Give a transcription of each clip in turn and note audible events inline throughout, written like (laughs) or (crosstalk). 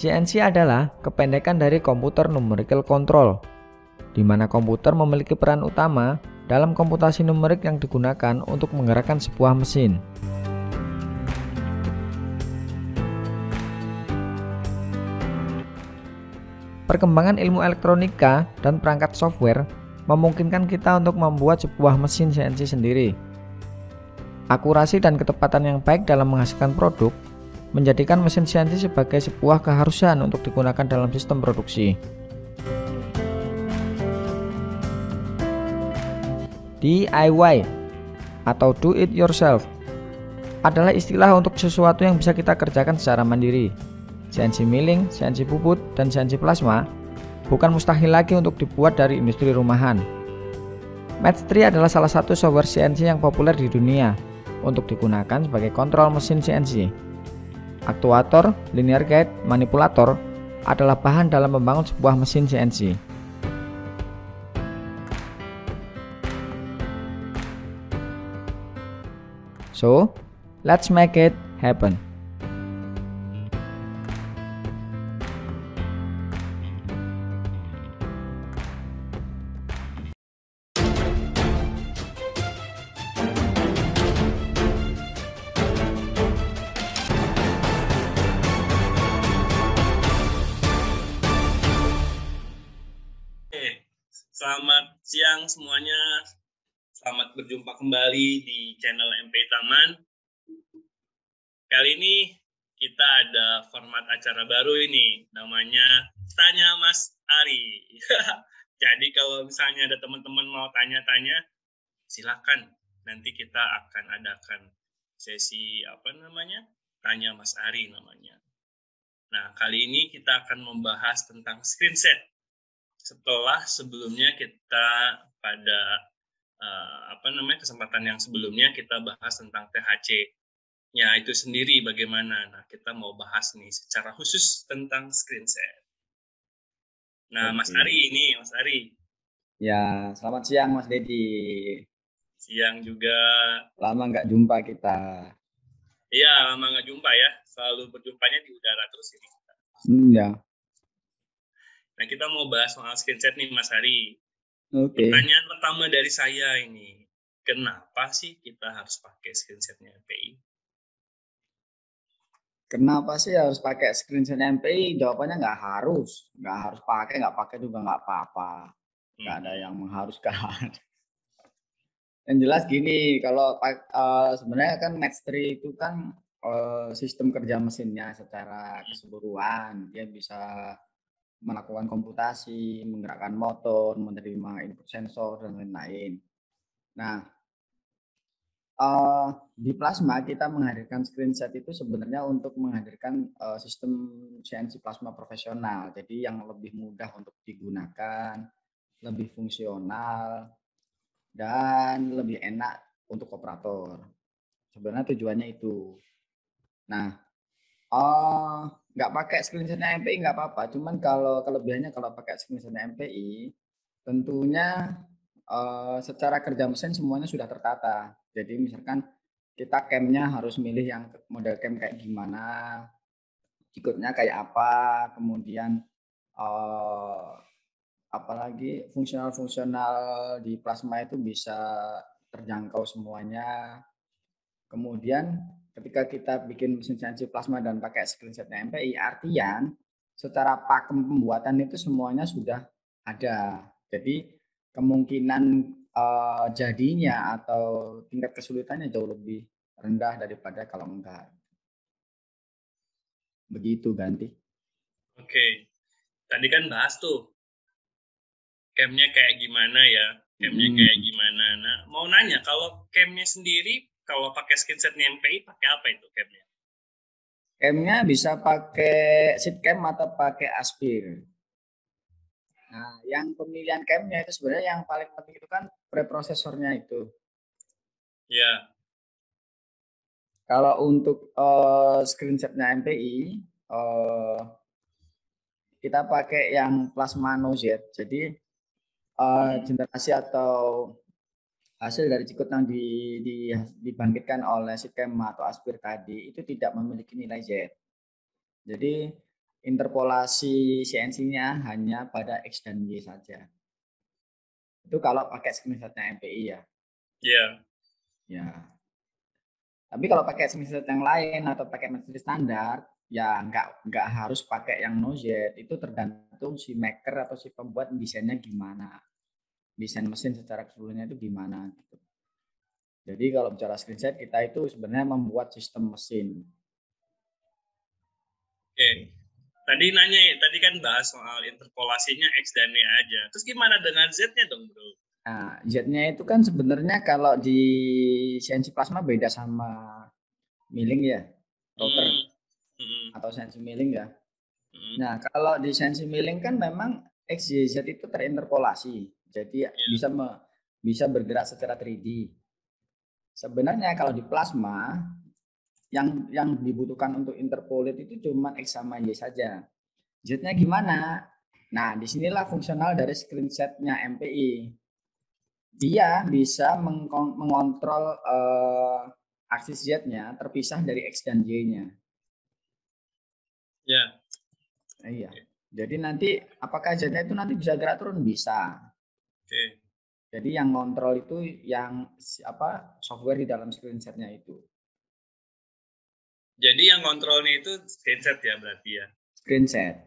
CNC adalah kependekan dari Computer Numerical Control, di mana komputer memiliki peran utama dalam komputasi numerik yang digunakan untuk menggerakkan sebuah mesin. Perkembangan ilmu elektronika dan perangkat software memungkinkan kita untuk membuat sebuah mesin CNC sendiri. Akurasi dan ketepatan yang baik dalam menghasilkan produk menjadikan mesin CNC sebagai sebuah keharusan untuk digunakan dalam sistem produksi. DIY atau do it yourself adalah istilah untuk sesuatu yang bisa kita kerjakan secara mandiri. CNC milling, CNC puput, dan CNC plasma bukan mustahil lagi untuk dibuat dari industri rumahan. Match3 adalah salah satu software CNC yang populer di dunia untuk digunakan sebagai kontrol mesin CNC. Aktuator, linear guide, manipulator adalah bahan dalam membangun sebuah mesin CNC. So, let's make it happen. Kembali di channel MP Taman. Kali ini kita ada format acara baru ini, namanya Tanya Mas Ari. (laughs) Jadi kalau misalnya ada teman-teman mau tanya-tanya, silakan. Nanti kita akan adakan sesi apa namanya? Tanya Mas Ari namanya. Nah, kali ini kita akan membahas tentang screenset setelah sebelumnya kita pada uh, apa namanya kesempatan yang sebelumnya kita bahas tentang THC-nya itu sendiri bagaimana. Nah, kita mau bahas nih secara khusus tentang screenset. Nah, Oke. Mas Ari ini, Mas Ari. Ya, selamat siang Mas Dedi. Siang juga. Lama nggak jumpa kita. Iya, lama nggak jumpa ya. Selalu berjumpanya di udara terus ini. Hmm, ya. Nah, kita mau bahas soal screenset nih, Mas Hari. Okay. Pertanyaan pertama dari saya ini, kenapa sih kita harus pakai screensetnya MPI? Kenapa sih harus pakai screenshot MPI? Jawabannya nggak harus, nggak harus pakai, nggak pakai juga nggak apa-apa, nggak hmm. ada yang mengharuskan. (laughs) Yang jelas gini, kalau uh, sebenarnya kan Match 3 itu kan uh, sistem kerja mesinnya secara keseluruhan, dia bisa melakukan komputasi, menggerakkan motor, menerima input sensor dan lain-lain. Nah, uh, di plasma kita menghadirkan screenset itu sebenarnya untuk menghadirkan uh, sistem CNC plasma profesional, jadi yang lebih mudah untuk digunakan, lebih fungsional, dan lebih enak untuk operator. Sebenarnya tujuannya itu. Nah, uh, nggak pakai screenshotnya MPI nggak apa-apa. Cuman kalau kelebihannya kalau pakai screenshotnya MPI, tentunya uh, secara kerja mesin semuanya sudah tertata. Jadi misalkan kita camnya harus milih yang model cam kayak gimana, ikutnya kayak apa, kemudian uh, apalagi fungsional-fungsional di plasma itu bisa terjangkau semuanya. Kemudian ketika kita bikin mesin CNC plasma dan pakai screenshotnya MPI, artian secara pakem pembuatan itu semuanya sudah ada. Jadi kemungkinan uh, jadinya atau tingkat kesulitannya jauh lebih rendah daripada kalau enggak. Begitu ganti. Oke, tadi kan bahas tuh camnya kayak gimana ya, camnya hmm. kayak gimana. Nah, mau nanya kalau camnya sendiri kalau pakai skinsetnya MPI pakai apa itu camnya? Camnya bisa pakai seat cam atau pakai aspir. Nah, yang pemilihan camnya itu sebenarnya yang paling penting itu kan preprosesornya itu. Ya. Kalau untuk uh, screenshotnya MPI, uh, kita pakai yang plasma no Z. Jadi uh, generasi atau hasil dari cikut yang di, di, dibangkitkan oleh si atau aspir tadi itu tidak memiliki nilai Z. Jadi interpolasi CNC-nya hanya pada X dan Y saja. Itu kalau pakai screenshotnya MPI ya. Iya. Yeah. Ya. Tapi kalau pakai screenshot yang lain atau pakai metode standar, ya nggak nggak harus pakai yang nojet. Itu tergantung si maker atau si pembuat desainnya gimana. Desain mesin secara keseluruhannya itu gimana gitu. Jadi kalau bicara screenshot kita itu sebenarnya membuat sistem mesin. Oke. Tadi nanya, tadi kan bahas soal interpolasinya X dan Y aja. Terus gimana dengan Z-nya dong, bro? Nah, Z-nya itu kan sebenarnya kalau di CNC plasma beda sama milling ya, router hmm. Hmm. atau CNC milling ya. Hmm. Nah, kalau di CNC milling kan memang X, Y, Z itu terinterpolasi. Jadi yeah. bisa me, bisa bergerak secara 3D. Sebenarnya kalau di plasma yang yang dibutuhkan untuk interpolate itu cuma X sama Y saja. Z-nya gimana? Nah, di sinilah fungsional dari screenshotnya MPI dia bisa mengontrol uh, aksis Z-nya terpisah dari X dan Y-nya. Ya. Nah, iya. Jadi nanti apakah Z-nya itu nanti bisa gerak turun bisa. Oke. Okay. Jadi yang kontrol itu yang apa software di dalam screenshotnya itu. Jadi yang kontrolnya itu screenshot ya berarti ya. Screenshot.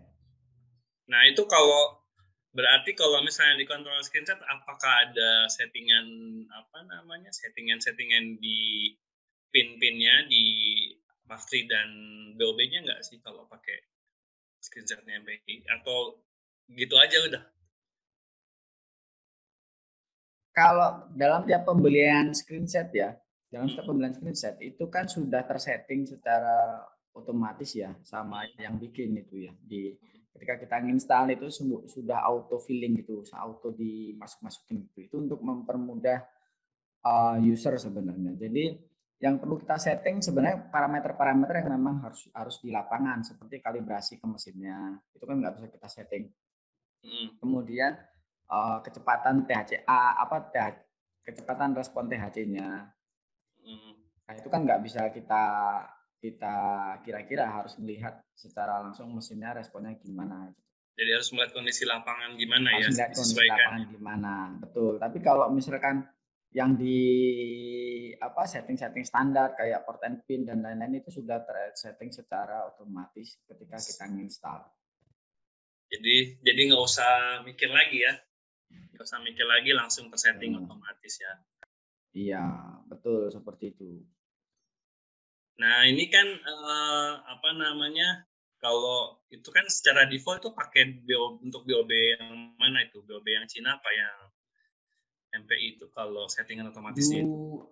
Nah itu kalau Berarti kalau misalnya di control screenshot, apakah ada settingan apa namanya settingan-settingan di pin-pinnya di Mastery dan BOB-nya nggak sih kalau pakai screenshotnya MPI atau gitu aja udah? Kalau dalam tiap pembelian screenshot ya, dalam setiap pembelian screenshot itu kan sudah tersetting secara otomatis ya sama yang bikin itu ya di ketika kita install itu sudah auto filling gitu, auto dimasuk-masukin gitu. Itu untuk mempermudah uh, user sebenarnya. Jadi yang perlu kita setting sebenarnya parameter-parameter yang memang harus harus di lapangan seperti kalibrasi ke mesinnya itu kan nggak bisa kita setting. Hmm. Kemudian uh, kecepatan THCA apa TH, kecepatan respon THC-nya. Hmm. Nah itu kan nggak bisa kita kita kira-kira harus melihat secara langsung mesinnya responnya gimana. Jadi harus melihat kondisi lapangan gimana harus ya? Melihat kondisi lapangan gimana, betul. Tapi kalau misalkan yang di apa setting-setting standar kayak port and pin dan lain-lain itu sudah tersetting secara otomatis ketika kita install. Jadi jadi nggak usah mikir lagi ya, nggak usah mikir lagi langsung tersetting hmm. otomatis ya. Iya, betul seperti itu. Nah ini kan uh, apa namanya kalau itu kan secara default itu pakai BO, untuk BOB yang mana itu BOB yang Cina apa yang MPI itu kalau settingan otomatisnya itu?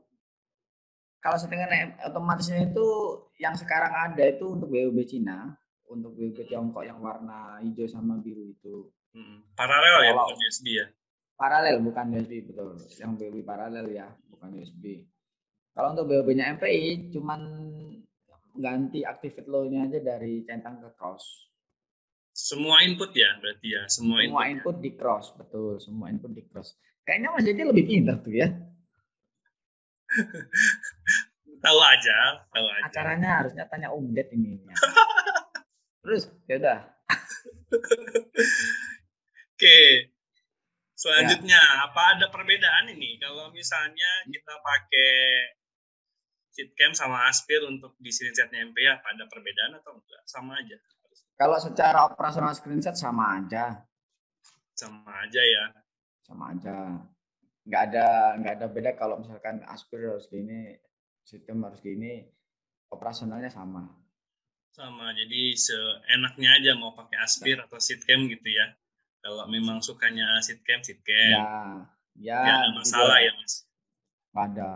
Kalau settingan otomatisnya itu yang sekarang ada itu untuk BOB Cina, untuk BOB Tiongkok yang warna hijau sama biru itu. Hmm. Paralel ya, bukan USB ya? Paralel bukan USB betul, yang BOB paralel ya, bukan USB. Kalau untuk BOB-nya MPI cuman ganti activate low-nya aja dari centang ke cross. Semua input ya berarti ya, semua, semua input. input di cross, betul, semua input di cross. Kayaknya Mas Jadi lebih pintar tuh ya. (laughs) tahu aja, tahu aja. Acaranya harusnya tanya Umdet ini. (laughs) Terus ya udah. (laughs) Oke. Selanjutnya, ya. apa ada perbedaan ini kalau misalnya kita pakai Sitcam sama Aspir untuk di screenshotnya MP apa ada perbedaan atau enggak? Sama aja. Kalau secara operasional screenshot sama aja. Sama aja ya. Sama aja. Nggak ada nggak ada beda kalau misalkan Aspir harus gini, sistem harus gini, operasionalnya sama. Sama. Jadi seenaknya aja mau pakai Aspir atau Sitcam gitu ya. Kalau memang sukanya Sitcam, Sitcam. Ya. Ya. Gak ada masalah ya, Mas. Ada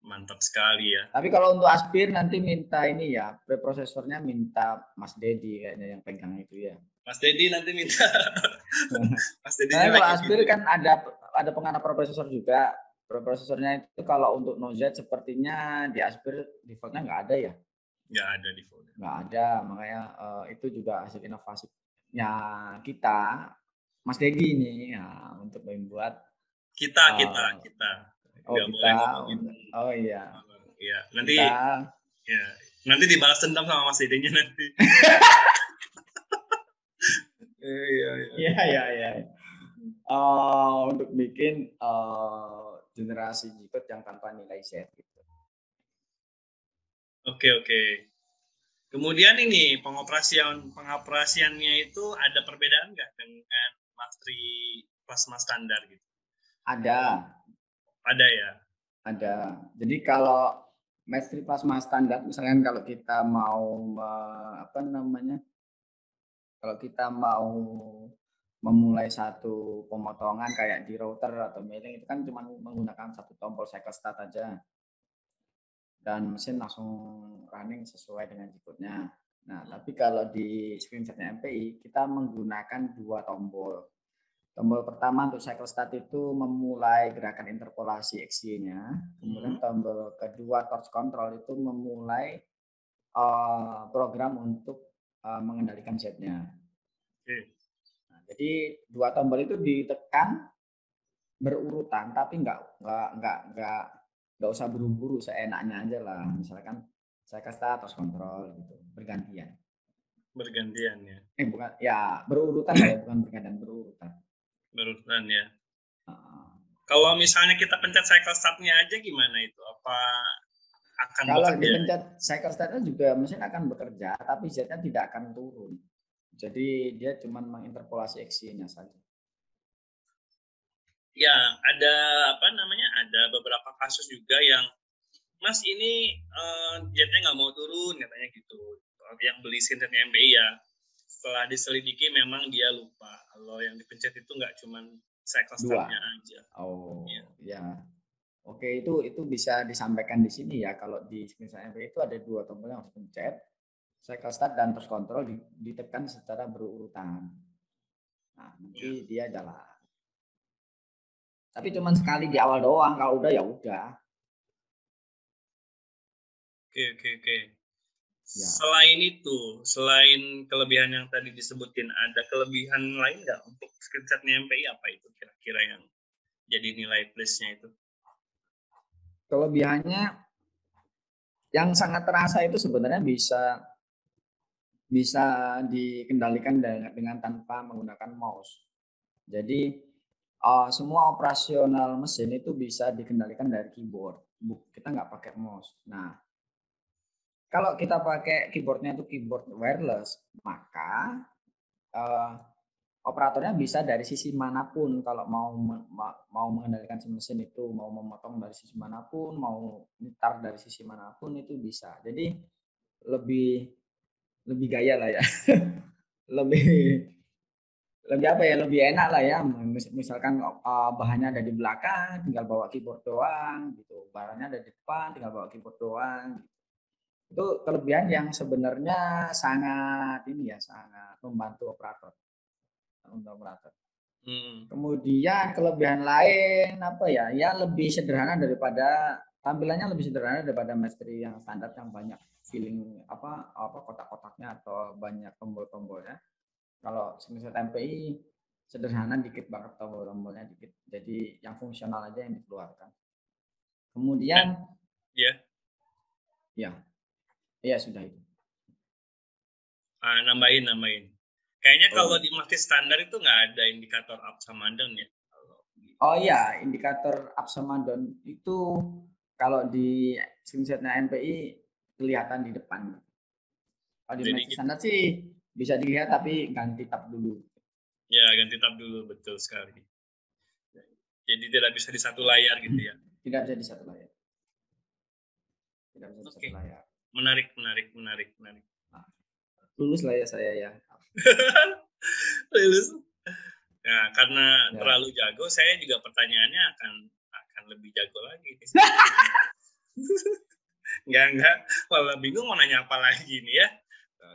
Mantap sekali ya. Tapi kalau untuk Aspir nanti minta ini ya, preprosesornya minta Mas Dedi kayaknya yang pegang itu ya. Mas Dedi nanti minta. (laughs) Mas Dedi. Nah, kalau Aspir gitu. kan ada ada pengarah preprosesor juga. Preprosesornya itu kalau untuk Nozet sepertinya di Aspir defaultnya nggak ada ya. Nggak ada default. Nggak ada, makanya uh, itu juga hasil inovasinya kita, Mas Dedi ini ya untuk membuat kita uh, kita kita Oh, kita. Oh iya. Iya, nanti kita. ya nanti dibalas dendam sama Mas Dedenya nanti. (laughs) Iya, iya. Iya, iya. Uh, untuk bikin uh, generasi Jikot yang tanpa nilai Z gitu. Oke, oke. Kemudian ini pengoperasian pengoperasiannya itu ada perbedaan nggak dengan Mastery plasma standar gitu? Ada. Ada ya. Ada. Jadi kalau Mastery plasma standar, misalkan kalau kita mau apa namanya, kalau kita mau memulai satu pemotongan kayak di router atau mailing itu kan cuma menggunakan satu tombol cycle start aja dan mesin langsung running sesuai dengan jikutnya. Nah, tapi kalau di screenshotnya MPI, kita menggunakan dua tombol. Tombol pertama untuk cycle start itu memulai gerakan interpolasi XY-nya. Kemudian hmm. tombol kedua torch control itu memulai uh, program untuk uh, mengendalikan Z-nya. Okay. Nah, jadi dua tombol itu ditekan berurutan, tapi nggak nggak nggak nggak nggak usah buru-buru seenaknya aja lah. Misalkan saya kasih terus kontrol gitu bergantian. Bergantian ya. Eh bukan ya berurutan ya bukan bergantian berurutan. Berurutan ya. Uh, kalau misalnya kita pencet cycle startnya aja gimana itu? Apa akan kalau bekerja? dipencet cycle startnya juga mesin akan bekerja tapi jetnya tidak akan turun. Jadi dia cuma menginterpolasi x-nya saja ya ada apa namanya ada beberapa kasus juga yang mas ini uh, jetnya nggak mau turun katanya gitu. Yang beli sintetnya MBI ya setelah diselidiki memang dia lupa kalau yang dipencet itu nggak cuma cycle startnya aja. Oh ya. ya. Oke itu itu bisa disampaikan di sini ya kalau di misalnya MBI itu ada dua tombol yang harus pencet cycle start dan terus kontrol ditekan secara berurutan. Nah nanti ya. dia jalan tapi cuma sekali di awal doang. Kalau udah ya udah. Oke oke oke. Ya. Selain itu, selain kelebihan yang tadi disebutin, ada kelebihan lain nggak untuk screenshotnya MPI apa itu kira-kira yang jadi nilai plusnya itu? Kelebihannya yang sangat terasa itu sebenarnya bisa bisa dikendalikan dengan, dengan tanpa menggunakan mouse. Jadi uh, semua operasional mesin itu bisa dikendalikan dari keyboard. Kita nggak pakai mouse. Nah, kalau kita pakai keyboardnya itu keyboard wireless, maka uh, operatornya bisa dari sisi mana pun. Kalau mau mau mengendalikan si mesin itu, mau memotong dari sisi mana pun, mau nyetar dari sisi mana pun itu bisa. Jadi lebih lebih gaya lah ya. (laughs) lebih lebih apa ya lebih enak lah ya misalkan uh, bahannya ada di belakang tinggal bawa keyboard doang gitu. Barangnya ada di depan tinggal bawa keyboard doang gitu. itu kelebihan yang sebenarnya sangat ini ya sangat membantu operator. Untuk operator. Hmm. kemudian kelebihan lain apa ya? Ya lebih sederhana daripada tampilannya lebih sederhana daripada mastery yang standar yang banyak feeling apa apa kotak-kotaknya atau banyak tombol-tombolnya kalau semisal MPI sederhana dikit banget tombol-tombolnya dikit. Jadi yang fungsional aja yang dikeluarkan. Kemudian ya. Ya. Ya sudah itu. Ah, nambahin nambahin. Kayaknya oh. kalau di multi standar itu nggak ada indikator up sama down ya. Oh iya, indikator up sama down itu kalau di screenshotnya MPI kelihatan di depan. Kalau di multi standar sih bisa dilihat tapi ganti tab dulu. Ya, ganti tab dulu betul sekali. Jadi tidak bisa di satu layar gitu ya. Tidak bisa di satu layar. Tidak bisa di satu layar. Menarik, menarik, menarik, menarik. Nah, lulus lah ya saya ya. (laughs) lulus. Nah, karena ya. terlalu jago, saya juga pertanyaannya akan akan lebih jago lagi. (laughs) enggak, enggak. Malah bingung mau nanya apa lagi nih ya.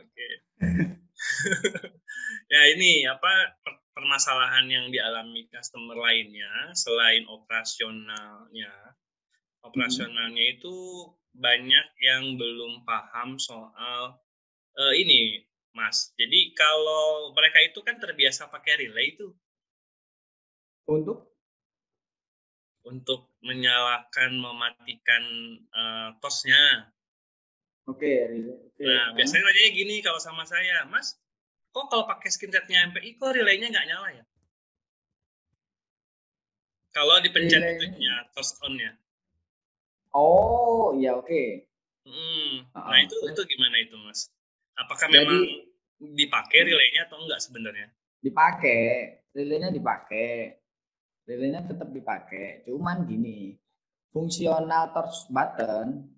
Oke. Okay. (laughs) (laughs) ya ini apa permasalahan yang dialami customer lainnya selain operasionalnya. Operasionalnya hmm. itu banyak yang belum paham soal uh, ini mas. Jadi kalau mereka itu kan terbiasa pakai relay itu untuk? Untuk menyalakan mematikan uh, tosnya Oke. Okay, okay. Nah, biasanya nanya gini kalau sama saya, Mas, kok kalau pakai screenshotnya MPI kok relaynya nggak nyala ya? Kalau dipencet Relay. itunya, toast on-nya. Oh, iya oke. Hmm. Ah, Nah, itu itu gimana itu, Mas? Apakah Jadi- memang dipakai relaynya atau enggak sebenarnya? Dipakai, relaynya dipakai. Relaynya tetap dipakai. Cuman gini, fungsional torch button,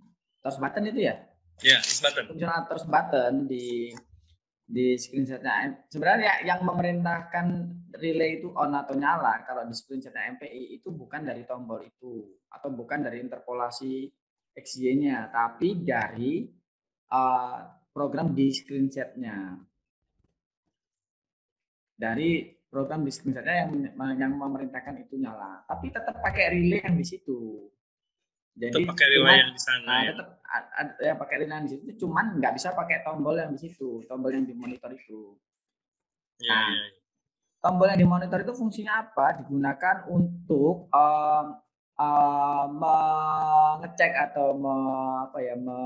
torch button itu ya? Ya, is button. terus button di di screenshotnya. Sebenarnya yang memerintahkan relay itu on atau nyala kalau di screenshotnya MPI itu bukan dari tombol itu atau bukan dari interpolasi XY-nya tapi dari uh, program di screenshotnya. Dari program di screenshotnya yang yang memerintahkan itu nyala tapi tetap pakai relay yang di situ jadi pakai cuman- yang di sana Nah, ya. tetap a- ada yang pakai ringan di situ, cuman nggak bisa pakai tombol yang di situ, tombol yang di monitor itu. Iya, Nah, iya. Tombol yang di monitor itu fungsinya apa? Digunakan untuk em, em, mengecek atau me, apa ya, me,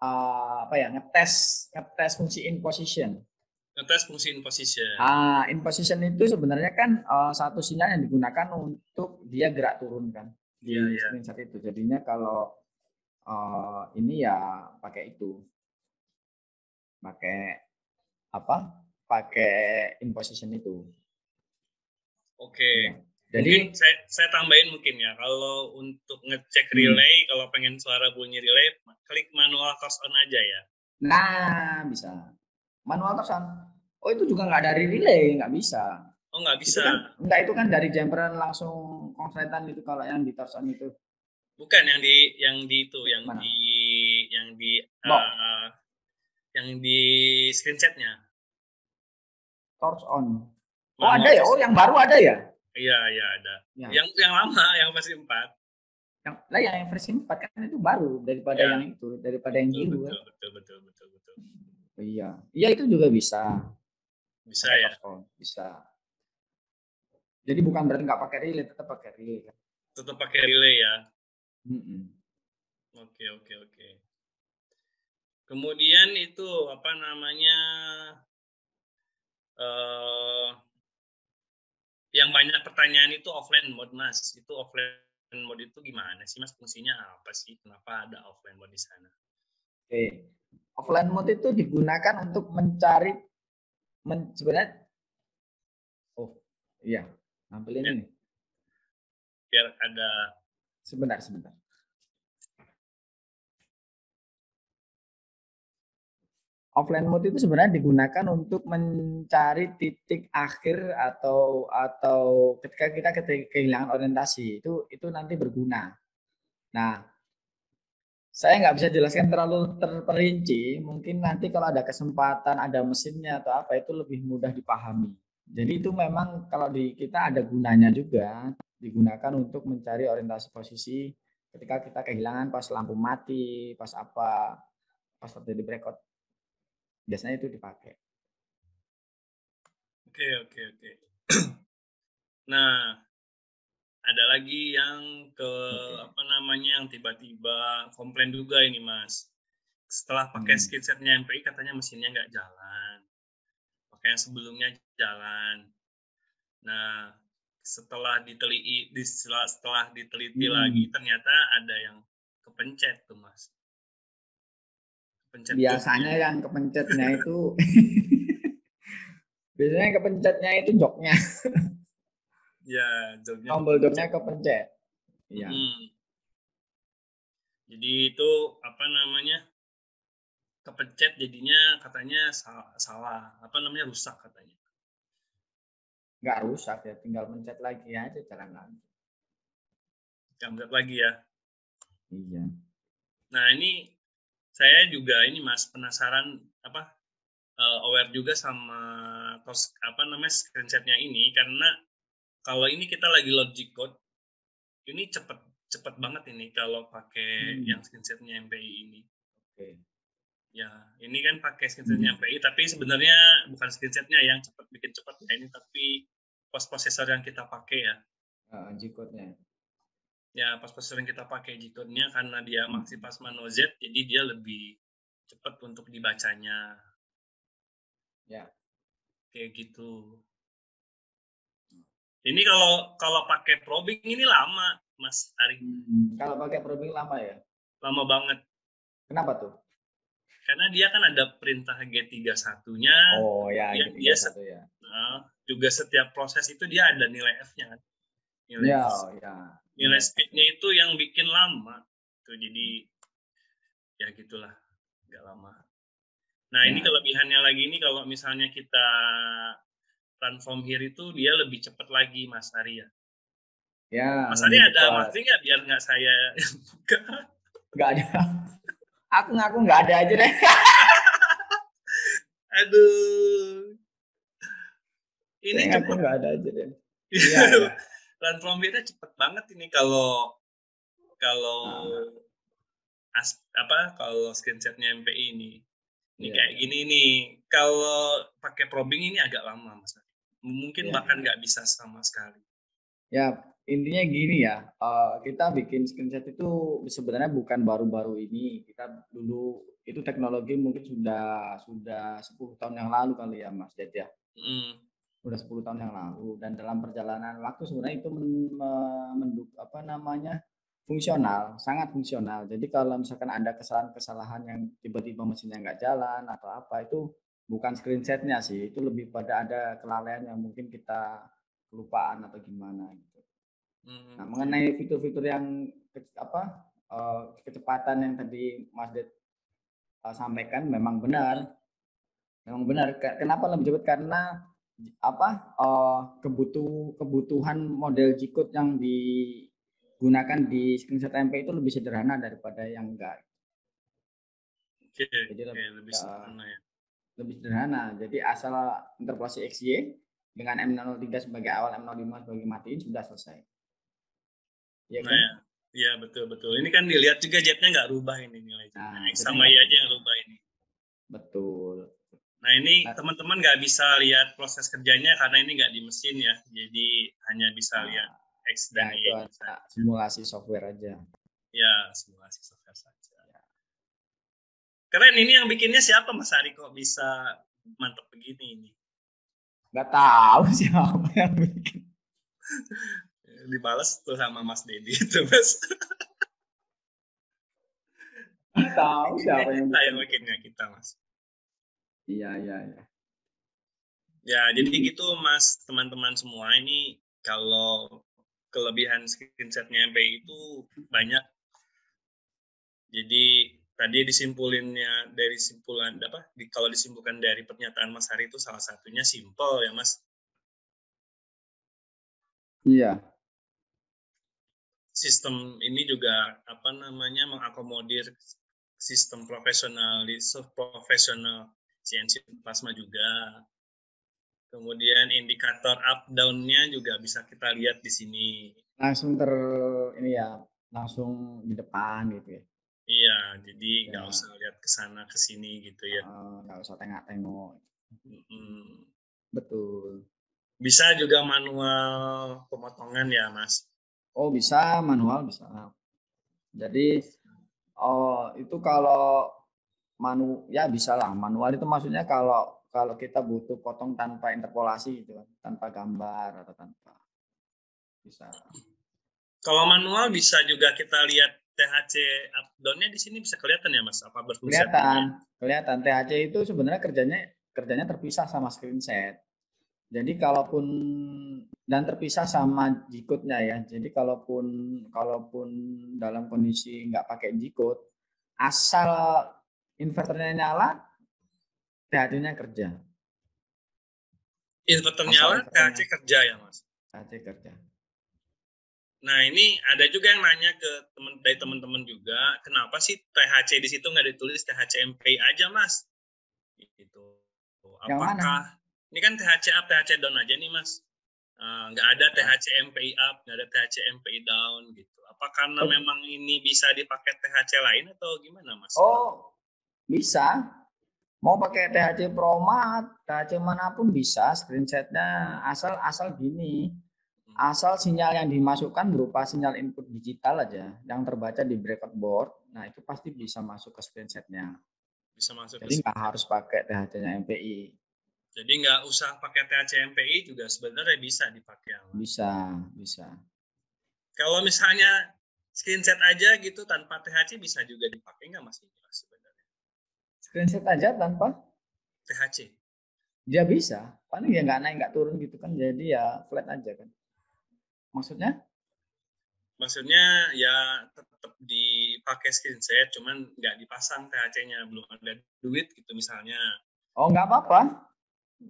eh, apa ya, ngetes ngetes fungsi in position. Ngetes fungsi in position. Ah, in position itu sebenarnya kan eh, satu sinyal yang digunakan untuk dia gerak turun kan di Iya, iya. screenshot itu. Jadinya kalau eh, ini ya pakai itu, pakai apa? Pakai in position itu. Oke. Jadi mungkin saya, saya tambahin mungkin ya kalau untuk ngecek Hmm. relay kalau pengen suara bunyi relay klik manual toast on aja ya nah bisa manual torsion. Oh itu juga nggak dari relay, nggak bisa. Oh nggak Itu bisa kan, enggak itu kan dari jumperan langsung konsletan itu kalau yang di torsion itu. bukan yang di yang di itu yang Mana? di yang di uh, yang di screenshotnya Torch on. Oh Manual ada ya? Oh yang baru ada ya? iya iya ada Ya. yang yang lama yang versi 4 yang lah yang versi 4 kan itu baru daripada Ya. yang itu daripada yang betul biru betul, kan. betul betul betul betul iya iya itu juga bisa bisa ya bisa jadi bukan berarti nggak pakai relay tetap pakai relay kan tetap pakai relay ya. Oke oke oke. Kemudian itu apa namanya eh yang banyak pertanyaan itu offline mode mas. Itu offline mode itu gimana sih mas? Fungsinya apa sih? Kenapa ada offline mode di sana? oke offline mode itu digunakan untuk mencari men, sebenarnya oh iya nampilin Ya. ini Biar ada sebentar sebentar offline mode itu sebenarnya digunakan untuk mencari titik akhir atau atau ketika kita kehilangan orientasi itu itu nanti berguna. Nah, saya nggak bisa jelaskan terlalu terperinci. Mungkin nanti kalau ada kesempatan, ada mesinnya atau apa itu lebih mudah dipahami. Jadi itu memang kalau di kita ada gunanya juga digunakan untuk mencari orientasi posisi ketika kita kehilangan pas lampu mati, pas apa, pas terjadi blackout. Biasanya itu dipakai. Oke oke oke. (clears throat) nah ada lagi yang ke Oke. apa namanya yang tiba-tiba komplain juga ini mas. Setelah pakai Hmm. skillsetnya MPI katanya mesinnya nggak jalan. Yang sebelumnya jalan. Nah setelah diteliti di- setelah, setelah diteliti Hmm. lagi ternyata ada yang kepencet tuh mas. Kepencet Biasanya joknya. yang kepencetnya itu (laughs) biasanya kepencetnya itu joknya, (laughs) ya joknya tombol joknya kepencet. Iya. Hmm. Jadi itu apa namanya kepencet jadinya katanya salah, salah apa namanya rusak katanya. Nggak rusak ya, tinggal pencet lagi aja jalan lagi. Gambar lagi ya. Iya. Nah ini saya juga ini mas penasaran apa eh, aware juga sama tos apa namanya screenshotnya ini karena kalau ini kita lagi logic code ini cepet cepet banget ini kalau pakai Hmm. yang screenshotnya MPI ini. Oke. Ya, ini kan pakai screenshotnya Hmm. MPI, tapi sebenarnya bukan screenshotnya yang cepat bikin cepat ya ini, tapi post processor yang kita pakai ya. Uh, G-code-nya. Ya, post processor yang kita pakai G-code-nya karena dia Hmm. Maxi Pasma No Z, jadi dia lebih cepat untuk dibacanya. Ya. Kayak gitu. Ini kalau kalau pakai probing ini lama, Mas Ari. Hmm, kalau pakai probing lama ya? Lama banget. Kenapa tuh? Karena dia kan ada perintah G31-nya. Oh ya, dia, dia satu ya. Nah, juga setiap proses itu dia ada nilai F-nya kan. Nilai, ya, oh, ya. nilai speed-nya itu yang bikin lama. Tuh jadi ya gitulah, nggak lama. Nah ya. ini kelebihannya lagi ini kalau misalnya kita from here itu dia lebih cepat lagi Mas Arya. Ya. Mas Arya ada masih nggak biar nggak saya buka? Nggak ada. Aku ngaku nggak ada aja deh. (laughs) Aduh. Ini aku nggak ada aja deh. (laughs) Iya. ya. Run from here cepet banget ini kalau kalau nah. as, apa kalau screenshotnya MPI ini. Ini yeah. kayak gini nih. Kalau pakai probing ini agak lama, Mas mungkin ya. bahkan nggak bisa sama sekali. Ya intinya gini ya, uh, kita bikin screenshot itu sebenarnya bukan baru-baru ini. Kita dulu itu teknologi mungkin sudah sudah 10 tahun yang lalu kali ya Mas Ded ya. Mm. Sudah 10 tahun yang lalu dan dalam perjalanan waktu sebenarnya itu menduk apa namanya fungsional, sangat fungsional. Jadi kalau misalkan ada kesalahan-kesalahan yang tiba-tiba mesinnya nggak jalan atau apa itu bukan screenshotnya sih itu lebih pada ada kelalaian yang mungkin kita kelupaan atau gimana gitu. Hmm. Nah mengenai fitur-fitur yang ke, apa uh, kecepatan yang tadi Mas Ded uh, sampaikan memang benar, memang benar. Kenapa lebih cepat? Karena apa uh, kebutuh kebutuhan model g yang digunakan di screenshot MP itu lebih sederhana daripada yang enggak. Oke, Jadi okay, lebih sederhana ya lebih sederhana. Jadi asal interpolasi XY dengan M03 sebagai awal, M05 sebagai matiin sudah selesai. Ya kan? Nah, ya, betul betul. Ini kan dilihat juga jetnya nggak rubah ini nilai Nah, nah sama ya aja yang rubah ini. Betul. Nah ini nah, teman-teman nggak bisa lihat proses kerjanya karena ini nggak di mesin ya, jadi hanya bisa nah, lihat X dan ya, Y. Simulasi software aja. Ya, simulasi software saja. Keren ini yang bikinnya siapa Mas Ari kok bisa mantap begini ini? Gak tahu (laughs) siapa yang bikin. (laughs) Dibalas tuh sama Mas Dedi (laughs) itu Mas. Tahu siapa yang bikin. yang bikinnya kita Mas. Iya iya iya. Ya jadi gitu Mas teman-teman semua ini kalau kelebihan screenshotnya MP itu banyak. Jadi tadi disimpulinnya dari simpulan apa di, kalau disimpulkan dari pernyataan Mas Hari itu salah satunya simpel ya Mas iya sistem ini juga apa namanya mengakomodir sistem profesional di profesional CNC plasma juga kemudian indikator up down-nya juga bisa kita lihat di sini langsung ter ini ya langsung di depan gitu ya Iya, jadi nggak ya. usah lihat ke sana ke sini gitu ya. Nggak uh, usah tengok-tengok. Hmm. Betul. Bisa juga manual pemotongan ya, Mas? Oh, bisa manual bisa. Jadi oh itu kalau manu ya bisa lah manual itu maksudnya kalau kalau kita butuh potong tanpa interpolasi gitu tanpa gambar atau tanpa bisa. Kalau manual bisa juga kita lihat THC up down-nya di sini bisa kelihatan ya Mas? Apa berfungsi? Kelihatan, kelihatan. THC itu sebenarnya kerjanya kerjanya terpisah sama screen set. Jadi kalaupun dan terpisah sama jikutnya ya. Jadi kalaupun kalaupun dalam kondisi nggak pakai jikut, asal inverternya nyala, THC-nya kerja. Inverter nyala, THC kerja ya mas? THC kerja. Nah ini ada juga yang nanya ke teman dari teman-teman juga, kenapa sih THC di situ nggak ditulis THC MPI aja mas? Gitu. Apakah ini kan THC up, THC down aja nih mas? Uh, nggak ada THC MPI up, nggak ada THC MPI down gitu. Apa karena oh. memang ini bisa dipakai THC lain atau gimana mas? Oh bisa. Mau pakai THC Promat, THC mana pun bisa. Screenshotnya asal asal gini asal sinyal yang dimasukkan berupa sinyal input digital aja yang terbaca di breakout board, nah itu pasti bisa masuk ke screenshotnya. Bisa masuk. Jadi nggak harus pakai THC-nya MPI. Jadi nggak usah pakai THC-MPI juga sebenarnya bisa dipakai. Bisa, bisa. Kalau misalnya screenshot aja gitu tanpa THC bisa juga dipakai nggak Mas sebenarnya? Screenshot aja tanpa THC? Dia bisa, paling ya nggak naik nggak turun gitu kan, jadi ya flat aja kan. Maksudnya? Maksudnya ya tetap dipakai screenshot, cuman nggak dipasang THC-nya, belum ada duit gitu misalnya. Oh nggak apa-apa,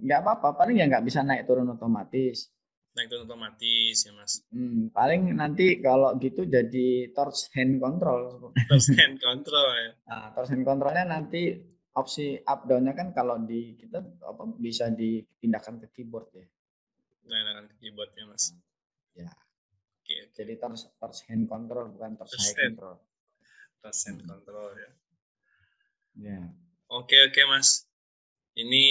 nggak apa-apa paling ya nggak bisa naik turun otomatis. Naik turun otomatis ya mas. Hmm, paling nanti kalau gitu jadi torch hand control. Torch hand control ya. (laughs) Nah, torch hand controlnya nanti opsi up downnya kan kalau di kita apa bisa dipindahkan ke keyboard ya. Nah, ke keyboard ya mas. Ya. Okay, okay. jadi torch torch hand control bukan torch, torch hand. control. Torch hand hmm. control ya. Ya. Oke okay, oke okay, mas. Ini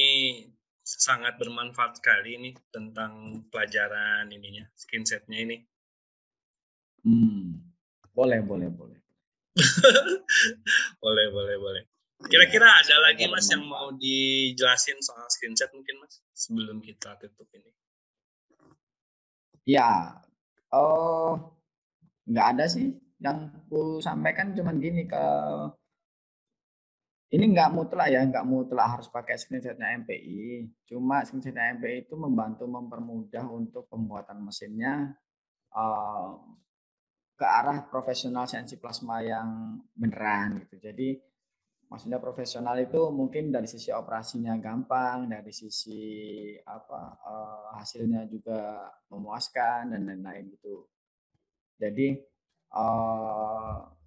sangat bermanfaat sekali ini tentang pelajaran ininya, screenshotnya ini. Hmm, boleh, boleh, boleh. (laughs) boleh, boleh, boleh. Kira-kira ya, ada lagi mas yang mau dijelasin soal screenshot mungkin mas sebelum kita tutup ini? Ya, oh nggak ada sih. Yang ku sampaikan cuma gini ke ini nggak mutlak ya, nggak mutlak harus pakai screenshotnya MPI. Cuma screenshotnya MPI itu membantu mempermudah untuk pembuatan mesinnya uh, ke arah profesional CNC plasma yang beneran gitu. Jadi maksudnya profesional itu mungkin dari sisi operasinya gampang, dari sisi apa uh, hasilnya juga memuaskan dan lain-lain gitu. Jadi uh,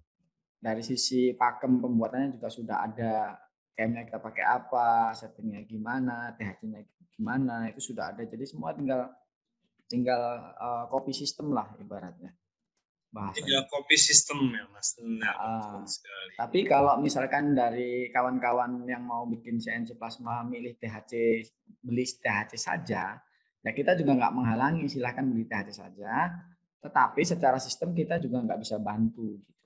dari sisi pakem pembuatannya juga sudah ada camnya kita pakai apa, settingnya gimana, THC-nya gimana, itu sudah ada. Jadi semua tinggal tinggal uh, copy system lah ibaratnya. Bahasanya. Tinggal copy system ya mas. Nah, uh, tapi kalau misalkan dari kawan-kawan yang mau bikin CNC plasma milih THC, beli THC saja, ya kita juga nggak menghalangi, silahkan beli THC saja. Tetapi secara sistem kita juga nggak bisa bantu. Gitu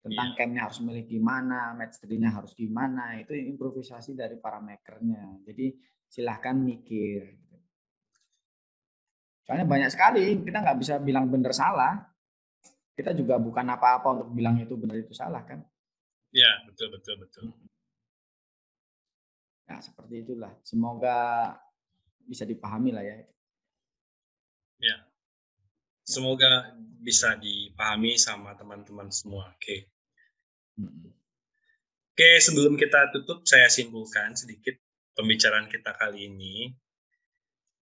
tentang yeah. campnya harus milih gimana, match nya harus gimana, itu improvisasi dari para makernya. Jadi silahkan mikir. Soalnya banyak sekali, kita nggak bisa bilang benar salah. Kita juga bukan apa-apa untuk bilang itu benar itu salah kan? Ya betul betul betul. Nah seperti itulah. Semoga bisa dipahami lah. Ya. Semoga bisa dipahami sama teman-teman semua. Oke. Okay. Oke, sebelum kita tutup, saya simpulkan sedikit pembicaraan kita kali ini.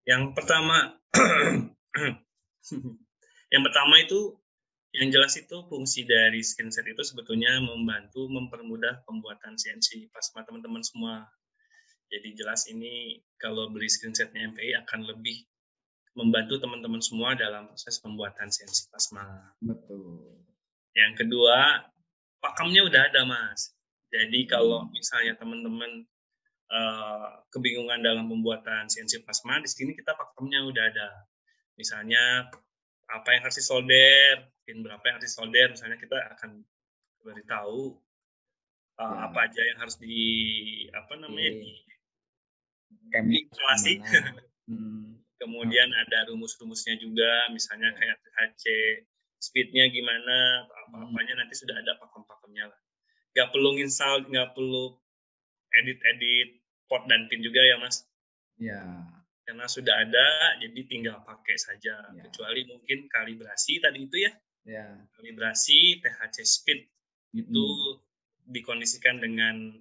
Yang pertama, (clears throat) yang pertama itu, yang jelas itu fungsi dari screenset itu sebetulnya membantu mempermudah pembuatan CNC plasma teman-teman semua. Jadi jelas ini kalau beli screensetnya MPI akan lebih membantu teman-teman semua dalam proses pembuatan CNC plasma. Betul. Yang kedua, pakemnya udah ada, Mas. Jadi kalau hmm. misalnya teman-teman uh, kebingungan dalam pembuatan CNC plasma, di sini kita pakemnya udah ada. Misalnya apa yang harus disolder, pin berapa yang harus disolder, misalnya kita akan beritahu uh, ya. apa aja yang harus di apa namanya di di instalasi. (laughs) Hmm kemudian ada rumus-rumusnya juga misalnya kayak THC speednya gimana apa-apanya nanti sudah ada pakem-pakemnya lah. Nggak perlu install nggak perlu edit-edit port dan pin juga ya mas. Ya karena sudah ada jadi tinggal pakai saja. Ya. kecuali mungkin kalibrasi tadi itu ya. Ya kalibrasi THC speed. Itu hmm. dikondisikan dengan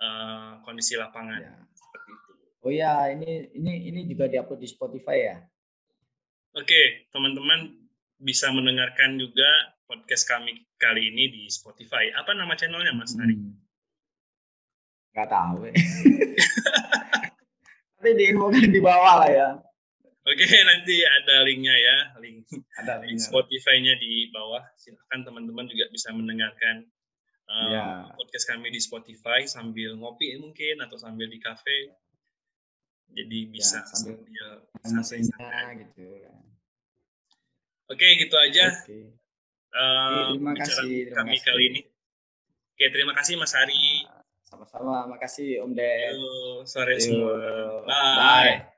uh, kondisi lapangan. Ya. seperti itu Oh ya, ini ini ini juga diupload di Spotify ya. Oke, teman-teman bisa mendengarkan juga podcast kami kali ini di Spotify. Apa nama channelnya, Mas Ari? Hmm. Gak tahu. (laughs) Nanti diinfokan di bawah lah ya. Oke, nanti ada linknya ya, link, ada link Spotify-nya di bawah. Silahkan teman-teman juga bisa mendengarkan uh, ya. podcast kami di Spotify sambil ngopi mungkin atau sambil di cafe jadi ya, bisa ya, sambil santai gitu Oke, gitu aja. Oke. Uh, terima kasih terima kami kasih. kali ini. Oke, terima kasih Mas Ari. Sama-sama. Makasih Om. Yo, sore semua. Bye.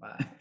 Bye.